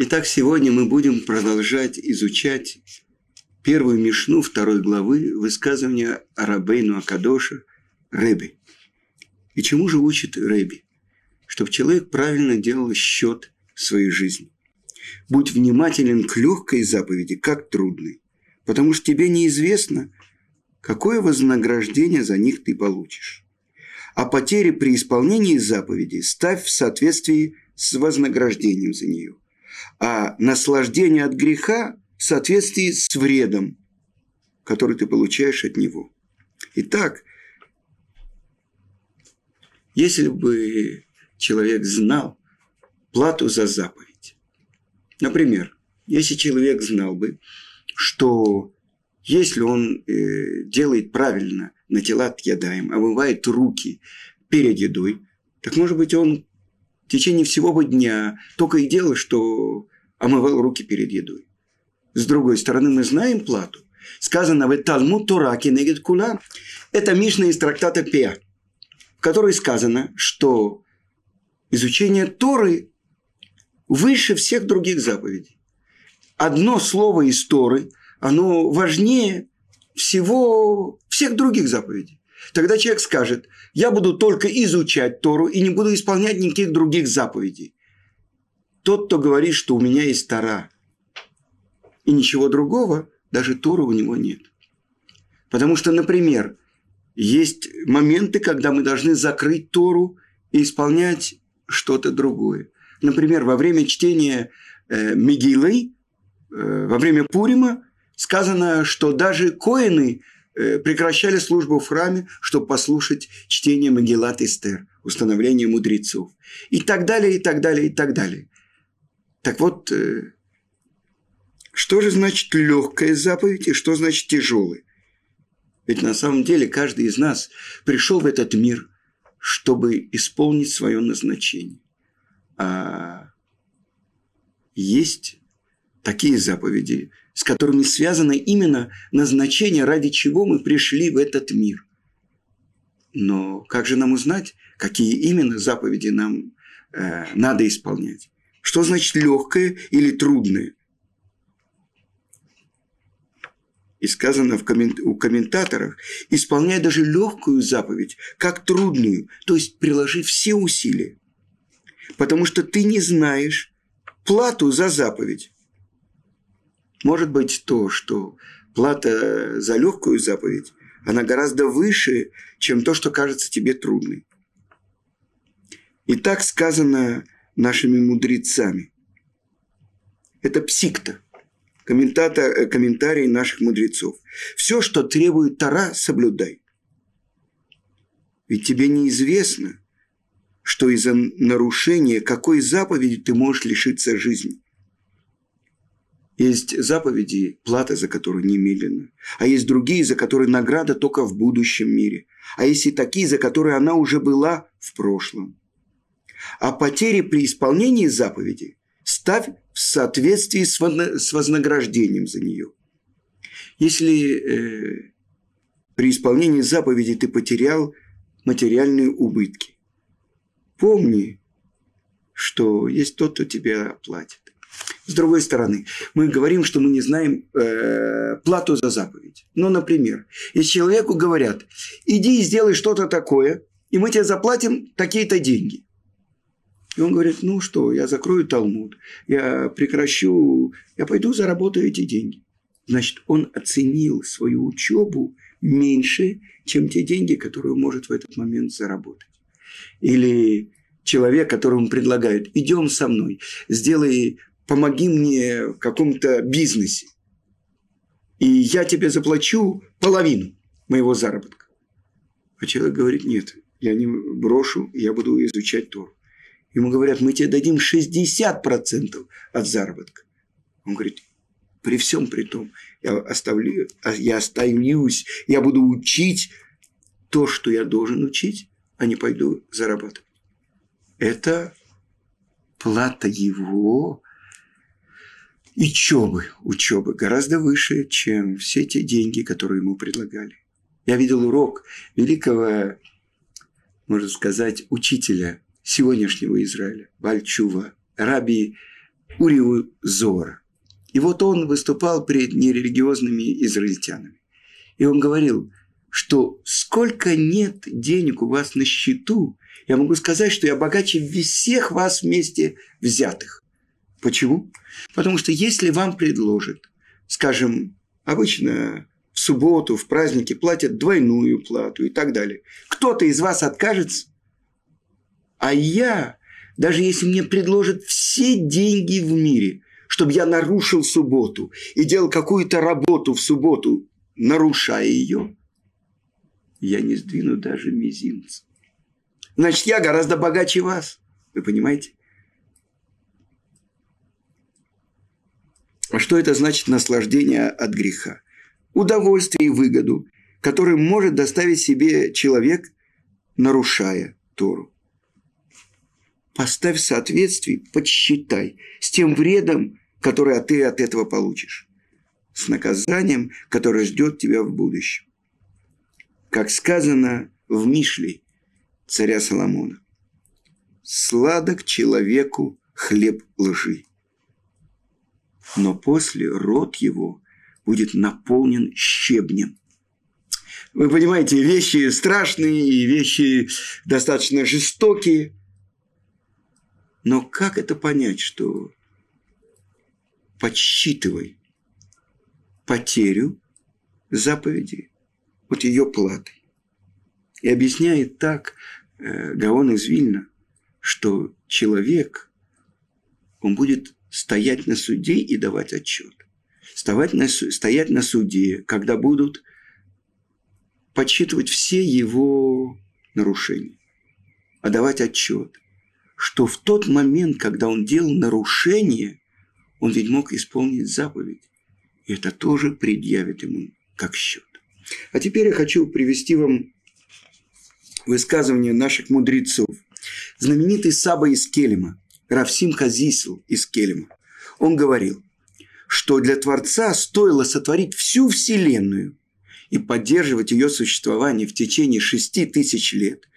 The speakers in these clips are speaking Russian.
Итак, сегодня мы будем продолжать изучать первую мишну второй главы высказывания Арабейну Акадоша Рэби. И чему же учит Рэби? Чтобы человек правильно делал счет своей жизни. Будь внимателен к легкой заповеди, как трудной, потому что тебе неизвестно, какое вознаграждение за них ты получишь. А потери при исполнении заповеди ставь в соответствии с вознаграждением за нее. А наслаждение от греха в соответствии с вредом, который ты получаешь от него. Итак, если бы человек знал плату за заповедь, например, если человек знал бы, что если он э, делает правильно на тела отъедаем, омывает руки перед едой, так может быть он в течение всего дня только и делал, что омывал руки перед едой. С другой стороны, мы знаем плату. Сказано в Талмуд Тураки Негет Кула. Это Мишна из трактата Пеа, в которой сказано, что изучение Торы выше всех других заповедей. Одно слово из Торы, оно важнее всего, всех других заповедей. Тогда человек скажет, я буду только изучать Тору и не буду исполнять никаких других заповедей. Тот, кто говорит, что у меня есть Тора, и ничего другого, даже Тора у него нет. Потому что, например, есть моменты, когда мы должны закрыть Тору и исполнять что-то другое. Например, во время чтения э, Мегилы, э, во время Пурима, сказано, что даже коины прекращали службу в храме, чтобы послушать чтение Магеллат Эстер, установление мудрецов. И так далее, и так далее, и так далее. Так вот, э, что же значит легкая заповедь и что значит тяжелая? Ведь на самом деле каждый из нас пришел в этот мир, чтобы исполнить свое назначение. А есть такие заповеди, с которыми связано именно назначение, ради чего мы пришли в этот мир. Но как же нам узнать, какие именно заповеди нам э, надо исполнять? Что значит легкое или трудное? И сказано в коммент... у комментаторов, исполняй даже легкую заповедь, как трудную, то есть приложи все усилия. Потому что ты не знаешь плату за заповедь. Может быть то, что плата за легкую заповедь, она гораздо выше, чем то, что кажется тебе трудной. И так сказано нашими мудрецами. Это псикта – э, комментарий наших мудрецов. Все, что требует Тара, соблюдай. Ведь тебе неизвестно, что из-за нарушения какой заповеди ты можешь лишиться жизни. Есть заповеди, плата за которые немедленно. А есть другие, за которые награда только в будущем мире. А есть и такие, за которые она уже была в прошлом. А потери при исполнении заповеди ставь в соответствии с вознаграждением за нее. Если э, при исполнении заповеди ты потерял материальные убытки, помни, что есть тот, кто тебя оплатит. С другой стороны, мы говорим, что мы не знаем э, плату за заповедь. Ну, например, если человеку говорят, иди и сделай что-то такое, и мы тебе заплатим такие-то деньги. И он говорит, ну что, я закрою Талмуд, я прекращу, я пойду заработаю эти деньги. Значит, он оценил свою учебу меньше, чем те деньги, которые он может в этот момент заработать. Или человек, которому предлагают, идем со мной, сделай, помоги мне в каком-то бизнесе, и я тебе заплачу половину моего заработка. А человек говорит, нет, я не брошу, я буду изучать Тору. Ему говорят, мы тебе дадим 60% от заработка. Он говорит, при всем при том, я, оставлю, я остаюсь, я буду учить то, что я должен учить, а не пойду зарабатывать. Это плата его учебы, учебы гораздо выше, чем все те деньги, которые ему предлагали. Я видел урок великого, можно сказать, учителя сегодняшнего Израиля, Бальчува, Раби Уриу Зора. И вот он выступал перед нерелигиозными израильтянами. И он говорил, что сколько нет денег у вас на счету, я могу сказать, что я богаче всех вас вместе взятых. Почему? Потому что если вам предложат, скажем, обычно в субботу, в праздники платят двойную плату и так далее, кто-то из вас откажется, а я, даже если мне предложат все деньги в мире, чтобы я нарушил субботу и делал какую-то работу в субботу, нарушая ее, я не сдвину даже мизинца. Значит, я гораздо богаче вас. Вы понимаете? Что это значит наслаждение от греха? Удовольствие и выгоду, который может доставить себе человек, нарушая Тору. Поставь в подсчитай с тем вредом, который ты от этого получишь, с наказанием, которое ждет тебя в будущем. Как сказано в Мишле царя Соломона. Сладок человеку хлеб лжи но после рот его будет наполнен щебнем. Вы понимаете, вещи страшные и вещи достаточно жестокие. Но как это понять, что подсчитывай потерю заповеди от ее платы. И объясняет так э, Гаон из Вильна, что человек, он будет стоять на суде и давать отчет. Стоять на, стоять на суде, когда будут подсчитывать все его нарушения, а давать отчет, что в тот момент, когда он делал нарушение, он ведь мог исполнить заповедь. И это тоже предъявит ему как счет. А теперь я хочу привести вам высказывание наших мудрецов. Знаменитый Саба из Келема – Равсим Хазисл из Келема. Он говорил, что для Творца стоило сотворить всю Вселенную и поддерживать ее существование в течение шести тысяч лет,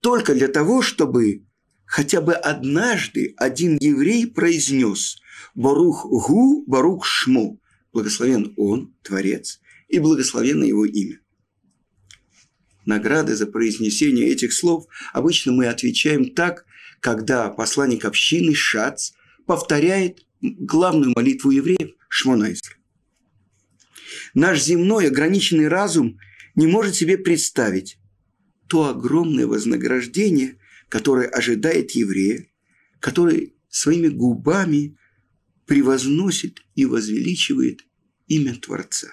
только для того, чтобы хотя бы однажды один еврей произнес «Барух Гу, Барух Шму» – благословен он, Творец, и благословенно его имя. Награды за произнесение этих слов обычно мы отвечаем так, когда посланник общины Шац повторяет главную молитву евреев Шмонайсра. Наш земной ограниченный разум не может себе представить то огромное вознаграждение, которое ожидает еврея, который своими губами превозносит и возвеличивает имя Творца.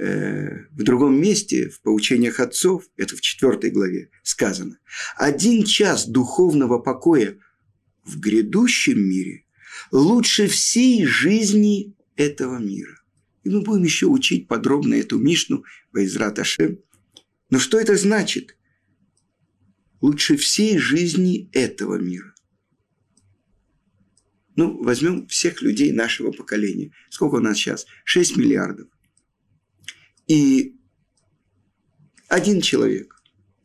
Э, в другом месте, в поучениях отцов, это в четвертой главе, сказано, один час духовного покоя в грядущем мире лучше всей жизни этого мира. И мы будем еще учить подробно эту Мишну Байзрат Ашем. Но что это значит? Лучше всей жизни этого мира. Ну, возьмем всех людей нашего поколения. Сколько у нас сейчас? 6 миллиардов. И один человек,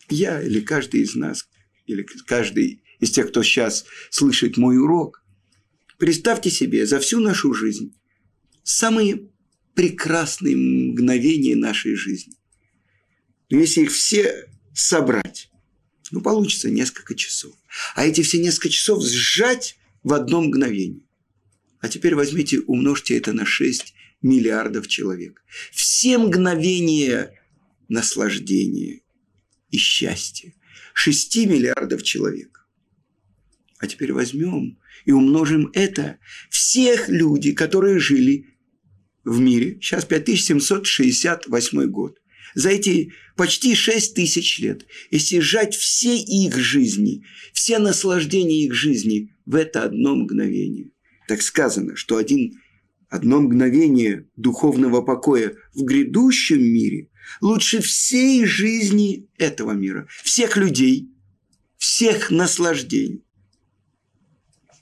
я или каждый из нас, или каждый из тех, кто сейчас слышит мой урок, представьте себе за всю нашу жизнь самые прекрасные мгновения нашей жизни. Но если их все собрать, ну, получится несколько часов. А эти все несколько часов сжать в одно мгновение. А теперь возьмите, умножьте это на 6 миллиардов человек. Все мгновения наслаждения и счастья. 6 миллиардов человек. А теперь возьмем и умножим это всех людей, которые жили в мире. Сейчас 5768 год. За эти почти 6 тысяч лет, если сжать все их жизни, все наслаждения их жизни в это одно мгновение. Так сказано, что один одно мгновение духовного покоя в грядущем мире лучше всей жизни этого мира, всех людей, всех наслаждений.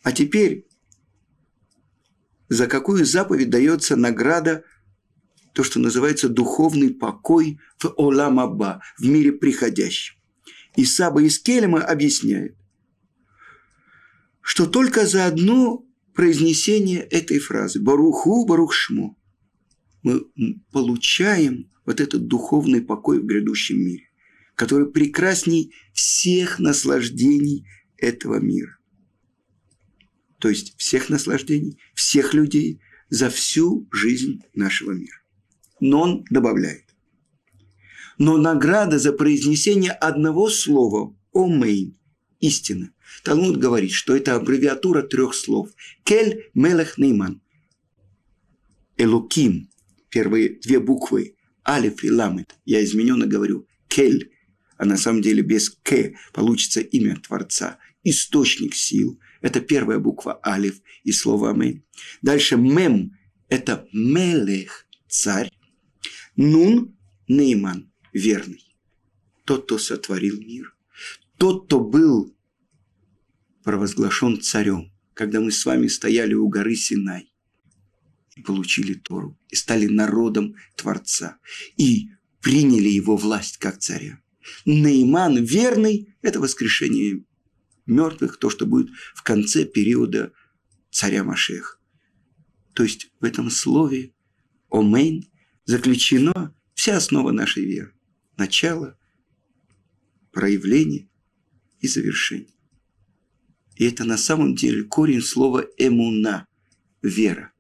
А теперь, за какую заповедь дается награда, то, что называется духовный покой в Оламаба, в мире приходящем. И Саба из Келема объясняет, что только за одно произнесения этой фразы «Баруху, Барухшмо» мы получаем вот этот духовный покой в грядущем мире, который прекрасней всех наслаждений этого мира. То есть всех наслаждений, всех людей за всю жизнь нашего мира. Но он добавляет. Но награда за произнесение одного слова «Омейн» – истина. Талмуд говорит, что это аббревиатура трех слов. Кель Мелех Нейман. Элуким. Первые две буквы. Алиф и Ламет. Я измененно говорю Кель. А на самом деле без К получится имя Творца. Источник сил. Это первая буква Алиф и слово Амин. Дальше Мем. Это Мелех. Царь. Нун Нейман. Верный. Тот, кто сотворил мир. Тот, кто был провозглашен царем, когда мы с вами стояли у горы Синай и получили Тору, и стали народом Творца, и приняли его власть как царя. Нейман верный – это воскрешение мертвых, то, что будет в конце периода царя Машех. То есть в этом слове «Омейн» заключена вся основа нашей веры. Начало, проявление и завершение. И это на самом деле корень слова «эмуна» – вера.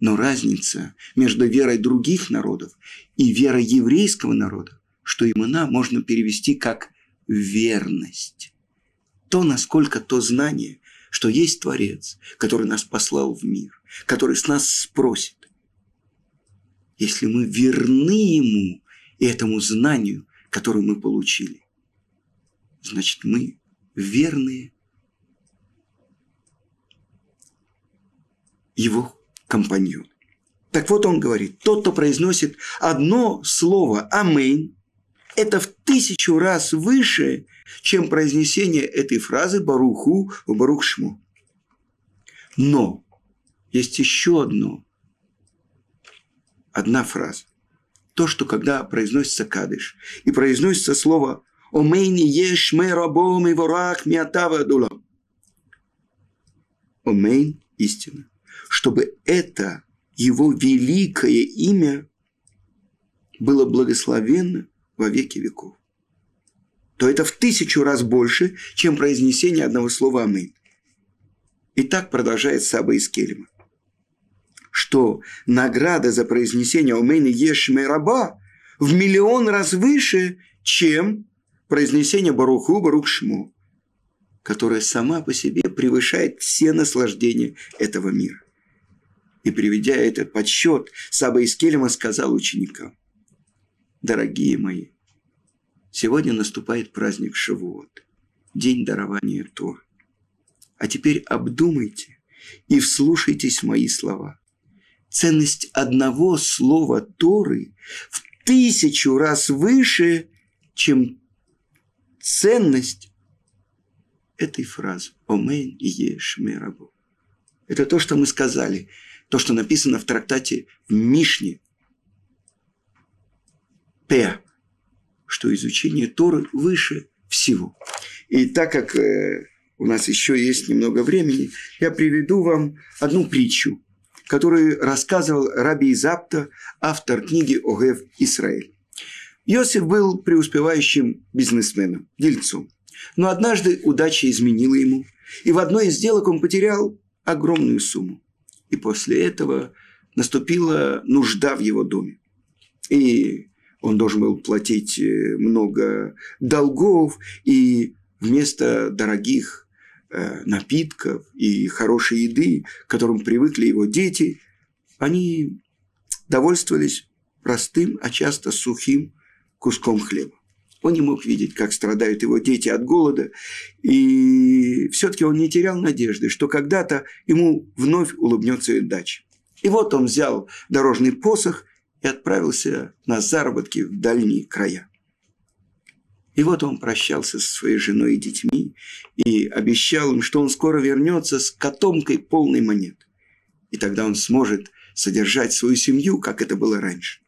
Но разница между верой других народов и верой еврейского народа, что имена можно перевести как верность. То, насколько то знание, что есть Творец, который нас послал в мир, который с нас спросит. Если мы верны Ему и этому знанию, которое мы получили, значит, мы верные его компаньон. Так вот он говорит, тот, кто произносит одно слово «Амейн», это в тысячу раз выше, чем произнесение этой фразы «Баруху» в «Барухшму». Но есть еще одно, одна фраза. То, что когда произносится кадыш, и произносится слово «Омейни еш мэ рабом и ворах миатава дулам». Омейн – истина чтобы это его великое имя было благословенно во веки веков. То это в тысячу раз больше, чем произнесение одного слова «Амин». И так продолжает Саба из Келема, что награда за произнесение «Омейна Ешме Раба» в миллион раз выше, чем произнесение Баруху Барух Шмо, которое сама по себе превышает все наслаждения этого мира. И приведя этот подсчет, Саба из Келема сказал ученикам, «Дорогие мои, сегодня наступает праздник Шавуот, день дарования Тор. А теперь обдумайте и вслушайтесь в мои слова. Ценность одного слова Торы в тысячу раз выше, чем ценность этой фразы «Омейн и Ешмерабу». Это то, что мы сказали – то, что написано в трактате в Мишне. П. Что изучение Торы выше всего. И так как э, у нас еще есть немного времени, я приведу вам одну притчу, которую рассказывал Раби Изапта, автор книги Огев Израиль. Иосиф был преуспевающим бизнесменом, дельцом. Но однажды удача изменила ему, и в одной из сделок он потерял огромную сумму. И после этого наступила нужда в его доме. И он должен был платить э, много долгов, и вместо дорогих э, напитков и хорошей еды, к которым привыкли его дети, они довольствовались простым, а часто сухим куском хлеба. Он не мог видеть, как страдают его дети от голода, и все-таки он не терял надежды, что когда-то ему вновь улыбнется удача. И вот он взял дорожный посох и отправился на заработки в дальние края. И вот он прощался со своей женой и детьми и обещал им, что он скоро вернется с котомкой полной монет. И тогда он сможет содержать свою семью, как это было раньше.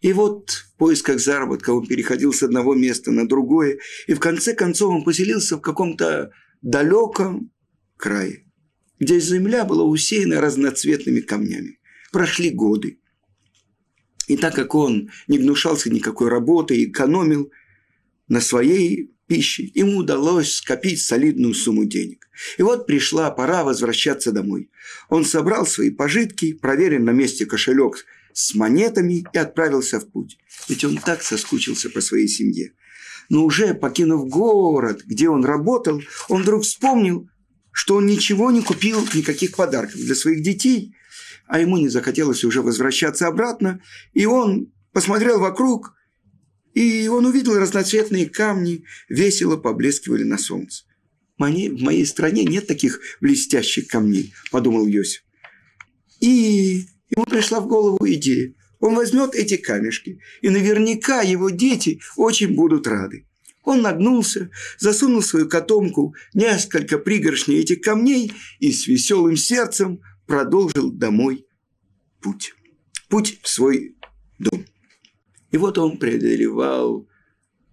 И вот в поисках заработка он переходил с одного места на другое, и в конце концов он поселился в каком-то далеком крае. где земля была усеяна разноцветными камнями. Прошли годы. И так как он не гнушался никакой работы и экономил на своей пище, ему удалось скопить солидную сумму денег. И вот пришла пора возвращаться домой. Он собрал свои пожитки, проверил на месте кошелек с монетами и отправился в путь. Ведь он так соскучился по своей семье. Но уже покинув город, где он работал, он вдруг вспомнил, что он ничего не купил, никаких подарков для своих детей, а ему не захотелось уже возвращаться обратно, и он посмотрел вокруг, и он увидел разноцветные камни, весело поблескивали на солнце. В моей стране нет таких блестящих камней, подумал Йосиф. И ему пришла в голову идея. Он возьмет эти камешки, и наверняка его дети очень будут рады. Он нагнулся, засунул в свою котомку несколько пригоршней этих камней и с веселым сердцем продолжил домой путь. Путь в свой дом. И вот он преодолевал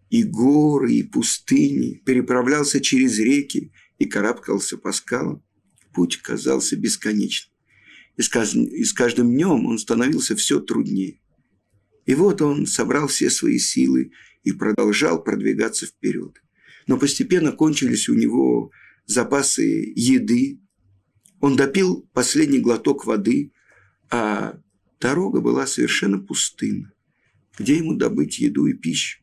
и горы, и пустыни, переправлялся через реки и карабкался по скалам. Путь казался бесконечным. И с, и с каждым днем он становился все труднее. И вот он собрал все свои силы и продолжал продвигаться вперед. Но постепенно кончились у него запасы еды. Он допил последний глоток воды, а дорога была совершенно пустынна. Где ему добыть еду и пищу?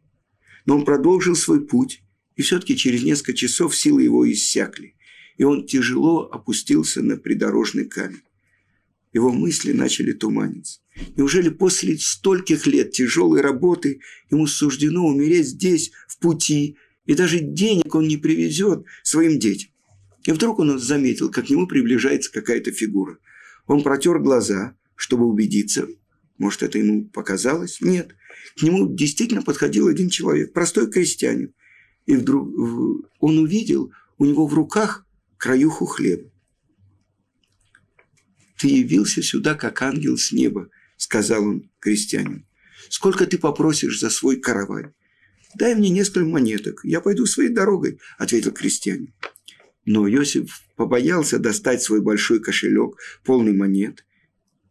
Но он продолжил свой путь, и все-таки через несколько часов силы его иссякли, и он тяжело опустился на придорожный камень. Его мысли начали туманиться. Неужели после стольких лет тяжелой работы ему суждено умереть здесь, в пути, и даже денег он не привезет своим детям? И вдруг он заметил, как к нему приближается какая-то фигура. Он протер глаза, чтобы убедиться. Может, это ему показалось? Нет. К нему действительно подходил один человек, простой крестьянин. И вдруг он увидел у него в руках краюху хлеба. «Ты явился сюда, как ангел с неба», – сказал он крестьянин. «Сколько ты попросишь за свой каравай?» «Дай мне несколько монеток, я пойду своей дорогой», – ответил крестьянин. Но Иосиф побоялся достать свой большой кошелек, полный монет.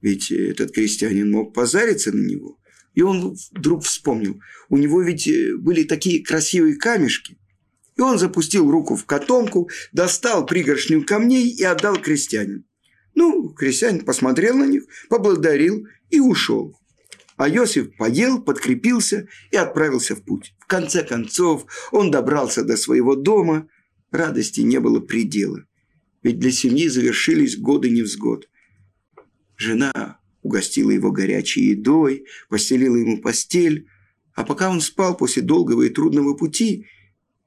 Ведь этот крестьянин мог позариться на него. И он вдруг вспомнил, у него ведь э, были такие красивые камешки. И он запустил руку в котомку, достал пригоршню камней и отдал крестьянину. Ну, крестьянин посмотрел на них, поблагодарил и ушел. А Иосиф поел, подкрепился и отправился в путь. В конце концов, он добрался до своего дома. Радости не было предела. Ведь для семьи завершились годы невзгод. Жена угостила его горячей едой, постелила ему постель. А пока он спал после долгого и трудного пути,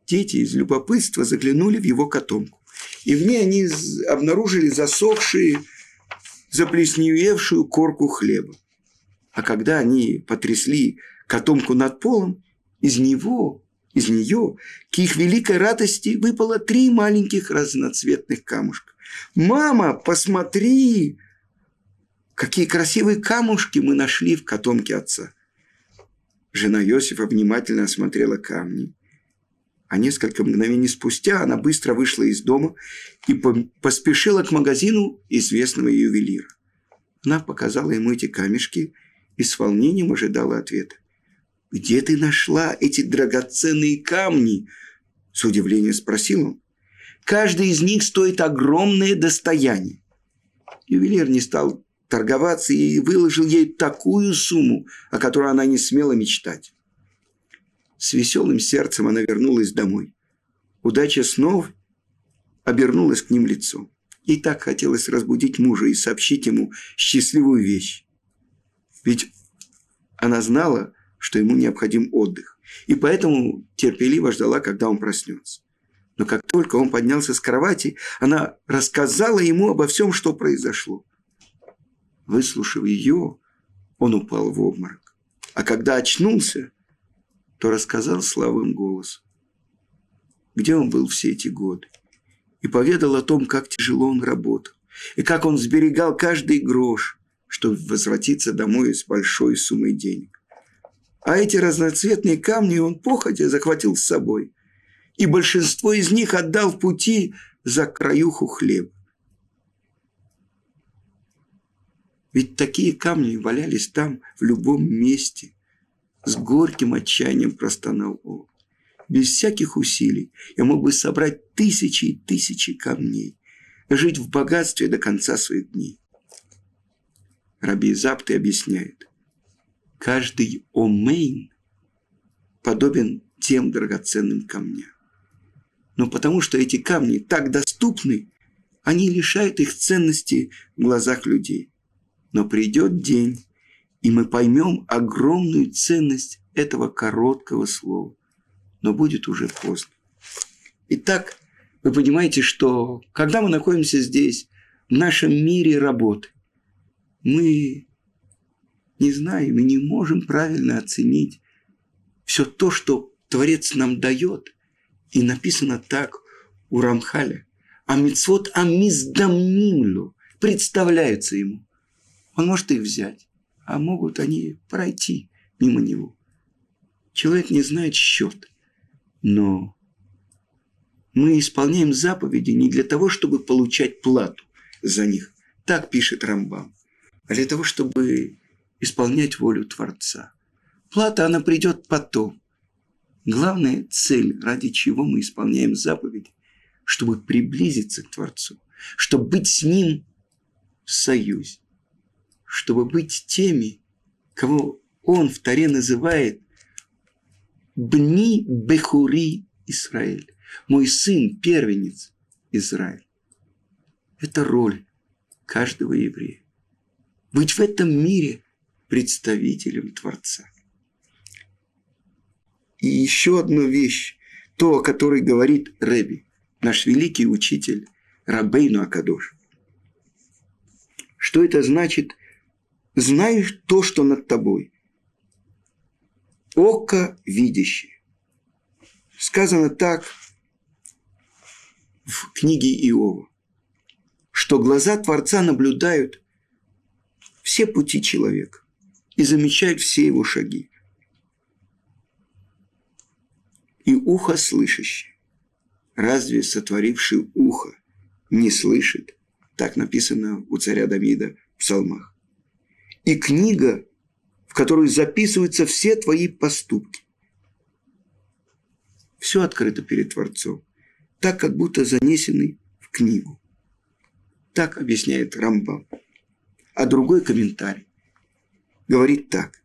дети из любопытства заглянули в его котомку. И в ней они обнаружили засохшие, заплесневевшую корку хлеба. А когда они потрясли котомку над полом, из него, из нее, к их великой радости выпало три маленьких разноцветных камушка. «Мама, посмотри! Какие красивые камушки мы нашли в котомке отца!» Жена Иосифа внимательно осмотрела камни – а несколько мгновений спустя она быстро вышла из дома и поспешила к магазину известного ювелира. Она показала ему эти камешки и с волнением ожидала ответа. «Где ты нашла эти драгоценные камни?» С удивлением спросил он. «Каждый из них стоит огромное достояние». Ювелир не стал торговаться и выложил ей такую сумму, о которой она не смела мечтать. С веселым сердцем она вернулась домой. Удача снова обернулась к ним лицом. Ей так хотелось разбудить мужа и сообщить ему счастливую вещь. Ведь она знала, что ему необходим отдых, и поэтому терпеливо ждала, когда он проснется. Но как только он поднялся с кровати, она рассказала ему обо всем, что произошло. Выслушав ее, он упал в обморок. А когда очнулся, то рассказал слабым голосом, где он был все эти годы, и поведал о том, как тяжело он работал, и как он сберегал каждый грош, чтобы возвратиться домой с большой суммой денег. А эти разноцветные камни он походя захватил с собой, и большинство из них отдал в пути за краюху хлеба. Ведь такие камни валялись там, в любом месте. С горьким отчаянием простонал он. Без всяких усилий я мог бы собрать тысячи и тысячи камней, жить в богатстве до конца своих дней. Раби Запты объясняет, каждый омейн подобен тем драгоценным камням. Но потому что эти камни так доступны, они лишают их ценности в глазах людей. Но придет день, и мы поймем огромную ценность этого короткого слова. Но будет уже поздно. Итак, вы понимаете, что когда мы находимся здесь, в нашем мире работы, мы не знаем и не можем правильно оценить все то, что Творец нам дает. И написано так у Рамхаля. А мицвод амиздамнимлю представляется ему. Он может их взять, а могут они пройти мимо него. Человек не знает счет, но мы исполняем заповеди не для того, чтобы получать плату за них. Так пишет Рамбам а для того, чтобы исполнять волю Творца. Плата, она придет потом. Главная цель, ради чего мы исполняем заповеди, чтобы приблизиться к Творцу, чтобы быть с Ним в союзе, чтобы быть теми, кого Он в Таре называет Бни Бехури Израиль, мой сын, первенец Израиль. Это роль каждого еврея быть в этом мире представителем Творца. И еще одна вещь, то, о которой говорит Рэби, наш великий учитель Рабейну Акадош. Что это значит? Знаешь то, что над тобой. Око видящее. Сказано так в книге Иова, что глаза Творца наблюдают все пути человека и замечает все его шаги. И ухо слышащее. Разве сотворивший ухо не слышит? Так написано у царя Давида в псалмах. И книга, в которой записываются все твои поступки. Все открыто перед Творцом, так как будто занесены в книгу. Так объясняет Рамбам. А другой комментарий говорит так.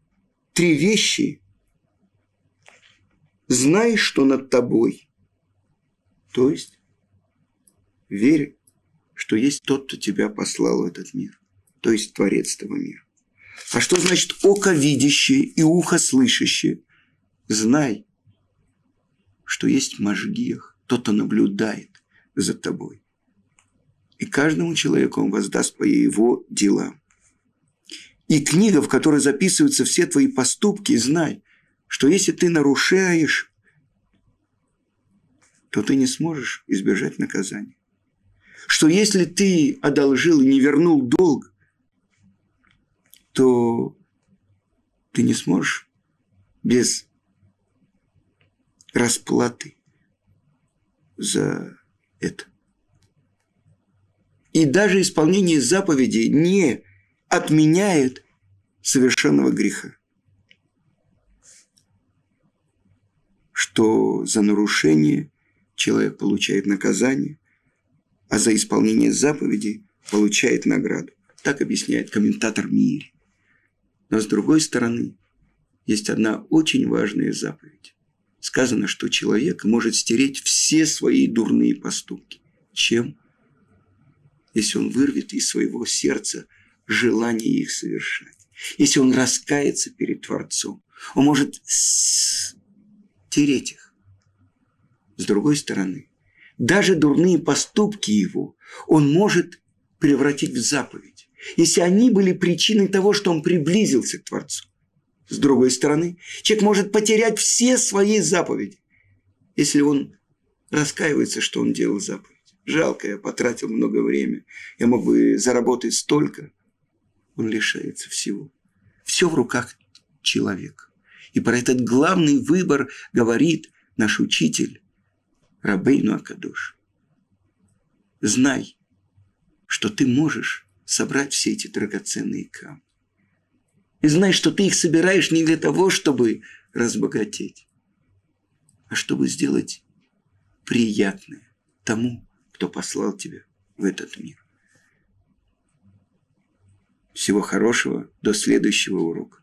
Три вещи. Знай, что над тобой. То есть, верь, что есть тот, кто тебя послал в этот мир. То есть, Творец этого мира. А что значит око видящее и ухо слышащее? Знай, что есть Машгиях, кто-то наблюдает за тобой. И каждому человеку он воздаст по его делам. И книга, в которой записываются все твои поступки, знай, что если ты нарушаешь, то ты не сможешь избежать наказания. Что если ты одолжил и не вернул долг, то ты не сможешь без расплаты за это. И даже исполнение заповедей не отменяет совершенного греха. Что за нарушение человек получает наказание, а за исполнение заповедей получает награду. Так объясняет комментатор Мири. Но с другой стороны, есть одна очень важная заповедь. Сказано, что человек может стереть все свои дурные поступки. Чем? Если он вырвет из своего сердца – желание их совершать. Если он раскается перед Творцом, он может стереть их. С другой стороны, даже дурные поступки его он может превратить в заповедь, если они были причиной того, что он приблизился к Творцу. С другой стороны, человек может потерять все свои заповеди, если он раскаивается, что он делал заповедь. Жалко, я потратил много времени. Я мог бы заработать столько, он лишается всего. Все в руках человека. И про этот главный выбор говорит наш учитель Рабейну Акадош. Знай, что ты можешь собрать все эти драгоценные камни. И знай, что ты их собираешь не для того, чтобы разбогатеть, а чтобы сделать приятное тому, кто послал тебя в этот мир. Всего хорошего, до следующего урока.